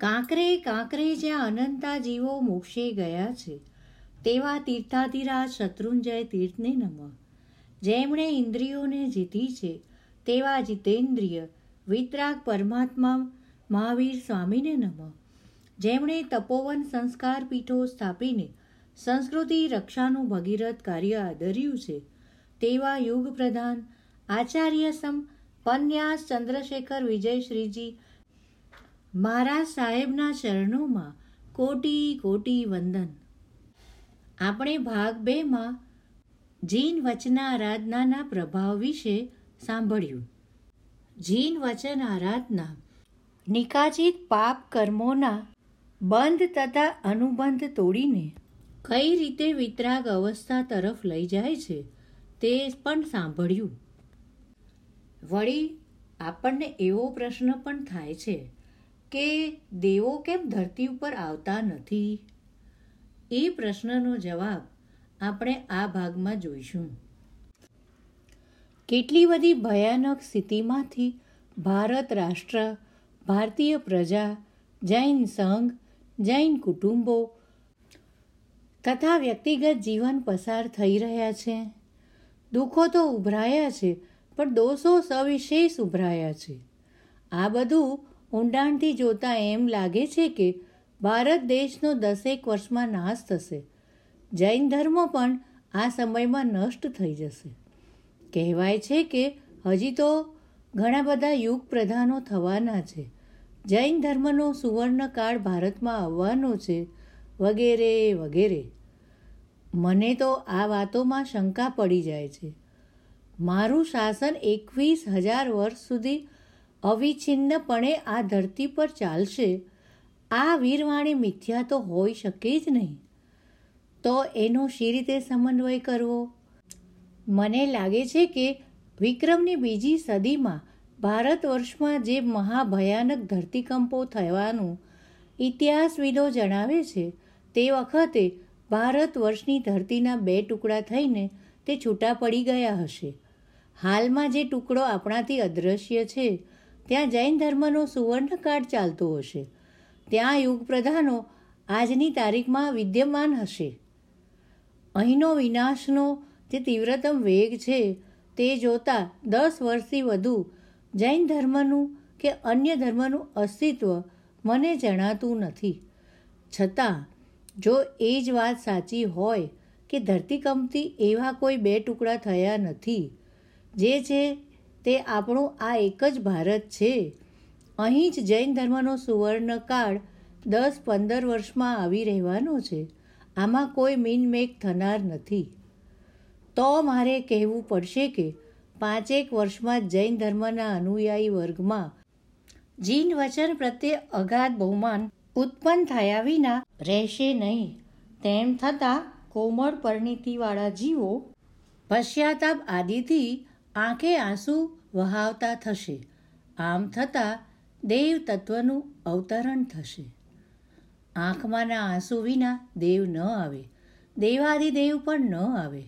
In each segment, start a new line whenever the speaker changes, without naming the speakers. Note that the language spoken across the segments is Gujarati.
કાંકરે કાંકરે જ્યાં અનંતા જીવો મોક્ષે ગયા છે, તેવા તીર્થાધિરાજ શત્રુંજય તીર્થને નમઃ. જેમણે ઇન્દ્રિયોને જીતી છે, તેવા જીતેન્દ્રિય વિતરાગ પરમાત્મા મહાવીર સ્વામીને નમઃ. જેમણે તપોવન સંસ્કાર પીઠો સ્થાપીને સંસ્કૃતિ રક્ષાનું ભગીરથ કાર્ય આદર્યું છે, તેવા યુગ પ્રધાન આચાર્ય સમ પન્યાસ ચંદ્રશેખર વિજયશ્રીજી મહારાજ સાહેબના ચરણોમાં કોટી કોટી વંદન. આપણે ભાગ બેમાં જીન વચન આરાધનાના પ્રભાવ વિશે સાંભળ્યું. જીન વચન આરાધના નિકાચિત પાપ કર્મોના બંધ તથા અનુબંધ તોડીને કઈ રીતે વિતરાગ અવસ્થા તરફ લઈ જાય છે તે પણ સાંભળ્યું. વળી આપણને એવો પ્રશ્ન પણ થાય છે કે દેવો કેમ ધરતી ઉપર આવતા નથી? એ પ્રશ્નનો જવાબ આપણે આ ભાગમાં જોઈશું. કેટલી બધી ભયાનક સ્થિતિમાંથી ભારત રાષ્ટ્ર, ભારતીય પ્રજા, જૈન સંઘ, જૈન કુટુંબો તથા વ્યક્તિગત જીવન પસાર થઈ રહ્યા છે. દુઃખો તો ઉભરાયા છે, પણ દોષો સવિશેષ ઉભરાયા છે. આ બધું ઊંડાણથી જોતા એમ લાગે છે કે ભારત દેશનો દસેક વર્ષમાં નાશ થશે. જૈન ધર્મ પણ આ સમયમાં નષ્ટ થઈ જશે. કહેવાય છે કે હજી તો ઘણા બધા યુગ પ્રધાનો થવાના છે. જૈન ધર્મનો સુવર્ણકાળ ભારતમાં આવવાનો છે, વગેરે વગેરે. મને તો આ વાતોમાં શંકા પડી જાય છે. મારું શાસન એકવીસ હજાર વર્ષ સુધી અવિછિન્નપણે આ ધરતી પર ચાલશે. આ વીરવાણી મિથ્યા તો હોઈ શકે જ નહીં. તો એનો શી રીતે સમન્વય કરવો? મને લાગે છે કે વિક્રમની બીજી સદીમાં ભારત વર્ષમાં જે મહાભયાનક ધરતીકંપો થવાનું ઇતિહાસવિદો જણાવે છે, તે વખતે ભારત વર્ષની ધરતીના બે ટુકડા થઈને તે છૂટા પડી ગયા હશે. હાલમાં જે ટુકડો આપણાથી અદૃશ્ય છે ત્યાં જૈન ધર્મનો સુવર્ણકાળ ચાલતો હશે. ત્યાં યુગ પ્રધાનો આજની તારીખમાં વિદ્યમાન હશે. અહીંનો વિનાશનો જે તીવ્રતમ વેગ છે, તે જોતાં દસ વર્ષથી વધુ જૈન ધર્મનું કે અન્ય ધર્મનું અસ્તિત્વ મને જણાતું નથી. છતાં, જો એ જ વાત સાચી હોય કે ધરતીકંપથી એવા કોઈ બે ટુકડા થયા નથી, જે છે તે આપણું આ એક જ ભારત છે. અહીં જ જૈન ધર્મનો સુવર્ણકાળ દસ પંદર વર્ષમાં આવી રહેવાનો છે. આમાં કોઈ મીનમેક થનાર નથી. તો મારે કહેવું પડશે કે પાંચેક વર્ષમાં જૈન ધર્મના અનુયાયી વર્ગમાં જીન વચન પ્રત્યે અગાધ બહુમાન ઉત્પન્ન થયા વિના રહેશે નહીં. તેમ થતાં કોમળ પરિણીતિવાળા જીવો પશ્ચાતાપ આદિથી આંખે આંસુ વહાવતા થશે. આમ થતાં દેવ તત્વનું અવતરણ થશે. આંખમાંના આંસુ વિના દેવ ન આવે. દેવાદિદેવ પણ ન આવે.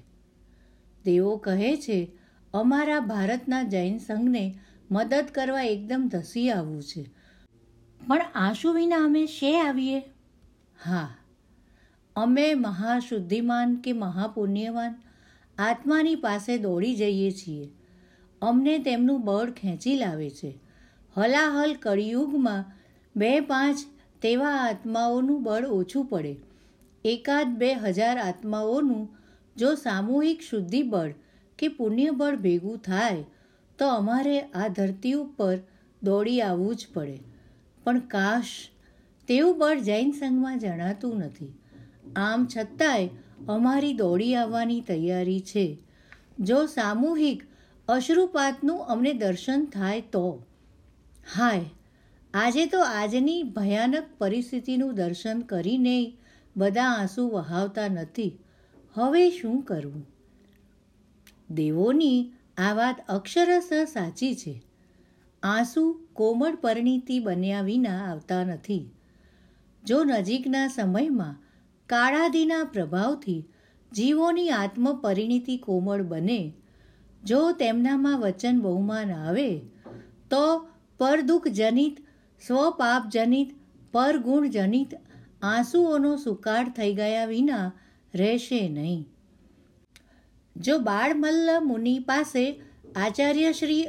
દેવો કહે છે, અમારા ભારતના જૈન સંઘને મદદ કરવા એકદમ ધસી આવવું છે. પણ આંસુ વિના અમે શે આવીએ? હા. અમે મહાશુદ્ધિમાન કે મહાપુણ્યવાન આત્માની પાસે દોડી જઈએ છીએ. અમને તેમનું બળ ખેંચી લાવે છે. હલાહલ કળિયુગમાં બે પાંચ તેવા આત્માઓનું બળ ઓછું પડે. એકાદ બે હજાર આત્માઓનું જો સામૂહિક શુદ્ધિ બળ કે પુણ્ય બળ ભેગું થાય, તો અમારે આ ધરતી ઉપર દોડી આવવું જ પડે. પણ કાશ તેવું બળ જૈન સંઘમાં જણાતું નથી. આમ છતાંય અમારી દોડી આવવાની તૈયારી છે. જો સામૂહિક અશ્રુપાતનું અમને દર્શન થાય તો. હાય, આજે તો આજની ભયાનક પરિસ્થિતિનું દર્શન કરીને બધા આંસુ વહાવતા નથી. હવે શું કરવું? દેવોની આ વાત અક્ષરશ સાચી છે. આંસુ કોમળ પરિણીતિ બન્યા વિના આવતા નથી. જો નજીકના સમયમાં કાળાદીના પ્રભાવથી જીવોની આત્મપરિણીતિ કોમળ બને જો તેમનામાં વચન બહુમાન આવે, તો પરદુઃખ જનિત સ્વપાપ જનિત પરગુણ જનિત આંસુઓનો સુકાળ થઈ ગયા વિના રહેશે નહીં. જો બાળમલ્લ મુનિ પાસે આચાર્ય શ્રી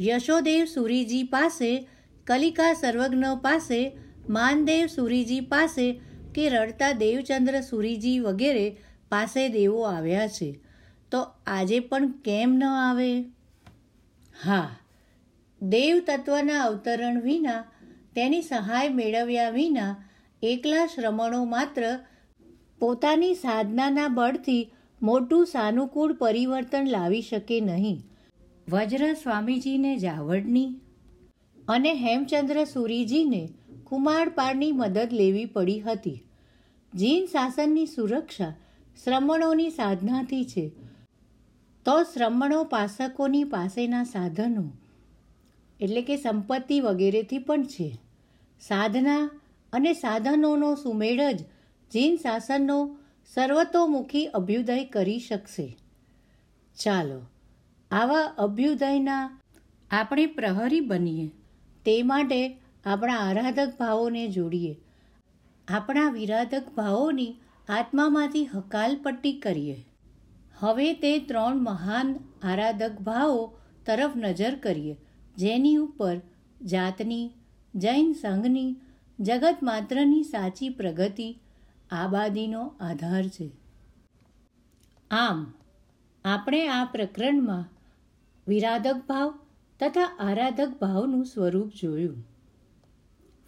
યશોદેવ સુરીજી પાસે, કલિકા સર્વજ્ઞ પાસે, માનદેવ સુરીજી પાસે કે રડતા દેવચંદ્ર સુરીજી વગેરે પાસે દેવો આવ્યા છે તો આજે પણ કેમ ન આવે? હા દેવ તત્વના અવતરણ વિના, તેની સહાય મેળવ્યા વિના, એકલા શ્રમણો માત્ર પોતાની સાધનાના બળથી મોટું સાનુકૂળ પરિવર્તન લાવી શકે નહીં. વજ્ર સ્વામીજીને જાવડની અને હેમચંદ્ર સુરીજીને કુમારપાળની મદદ લેવી પડી હતી. જીન શાસનની સુરક્ષા શ્રમણોની સાધનાથી છે. તો શ્રમણો પાસકોની પાસેના સાધનો, એટલે કે સંપત્તિ વગેરેથી પણ છે. સાધના અને સાધનોનો સુમેળ જ જીન શાસનનો સર્વતોમુખી અભ્યુદય કરી શકશે. ચાલો, આવા અભ્યુદયના આપણે પ્રહરી બનીએ. તે માટે આપણા આરાધક ભાવોને જોડીએ. આપણા વિરાધક ભાવોની આત્મામાંથી હકાલપટ્ટી કરીએ. હવે તે ત્રણ મહાન આરાધક ભાવો તરફ નજર કરીએ, જેની ઉપર જાતની, જૈન સંઘની, જગત માત્રની સાચી પ્રગતિ, આબાદીનો આધાર છે. આમ, આપણે આ પ્રકરણમાં વિરાધક ભાવ તથા આરાધક ભાવનું સ્વરૂપ જોયું.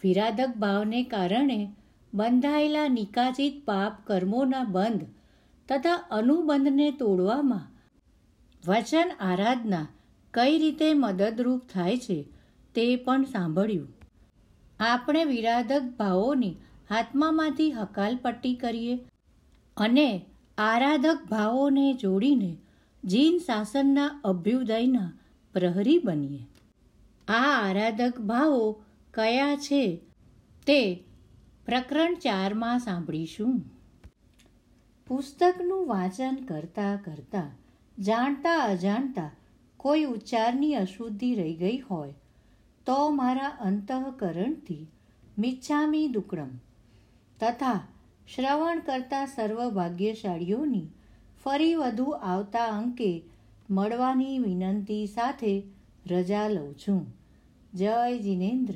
વિરાધક ભાવને કારણે બંધાયેલા નિકાચિત પાપ કર્મોના બંધ તથા અનુબંધને તોડવામાં વચન આરાધના કઈ રીતે મદદરૂપ થાય છે તે પણ સાંભળ્યું. આપણે વિરાધક ભાવોની આત્મામાંથી હકાલપટ્ટી કરીએ અને આરાધક ભાવોને જોડીને જીન શાસનના અભ્યુદયના પ્રહરી બનીએ. આ આરાધક ભાવો કયા છે તે પ્રકરણ ચારમાં સાંભળીશું. પુસ્તકનું વાંચન કરતાં કરતાં, જાણતા અજાણતા કોઈ ઉચ્ચારની અશુદ્ધિ રહી ગઈ હોય, તો મારા અંતઃકરણથી મિચ્છામી દુકડમ તથા શ્રવણ કરતા સર્વ ભાગ્યશાળીઓની ફરી વધુ આવતા અંકે મળવાની વિનંતી સાથે રજા લઉં છું. જય જિનેન્દ્ર.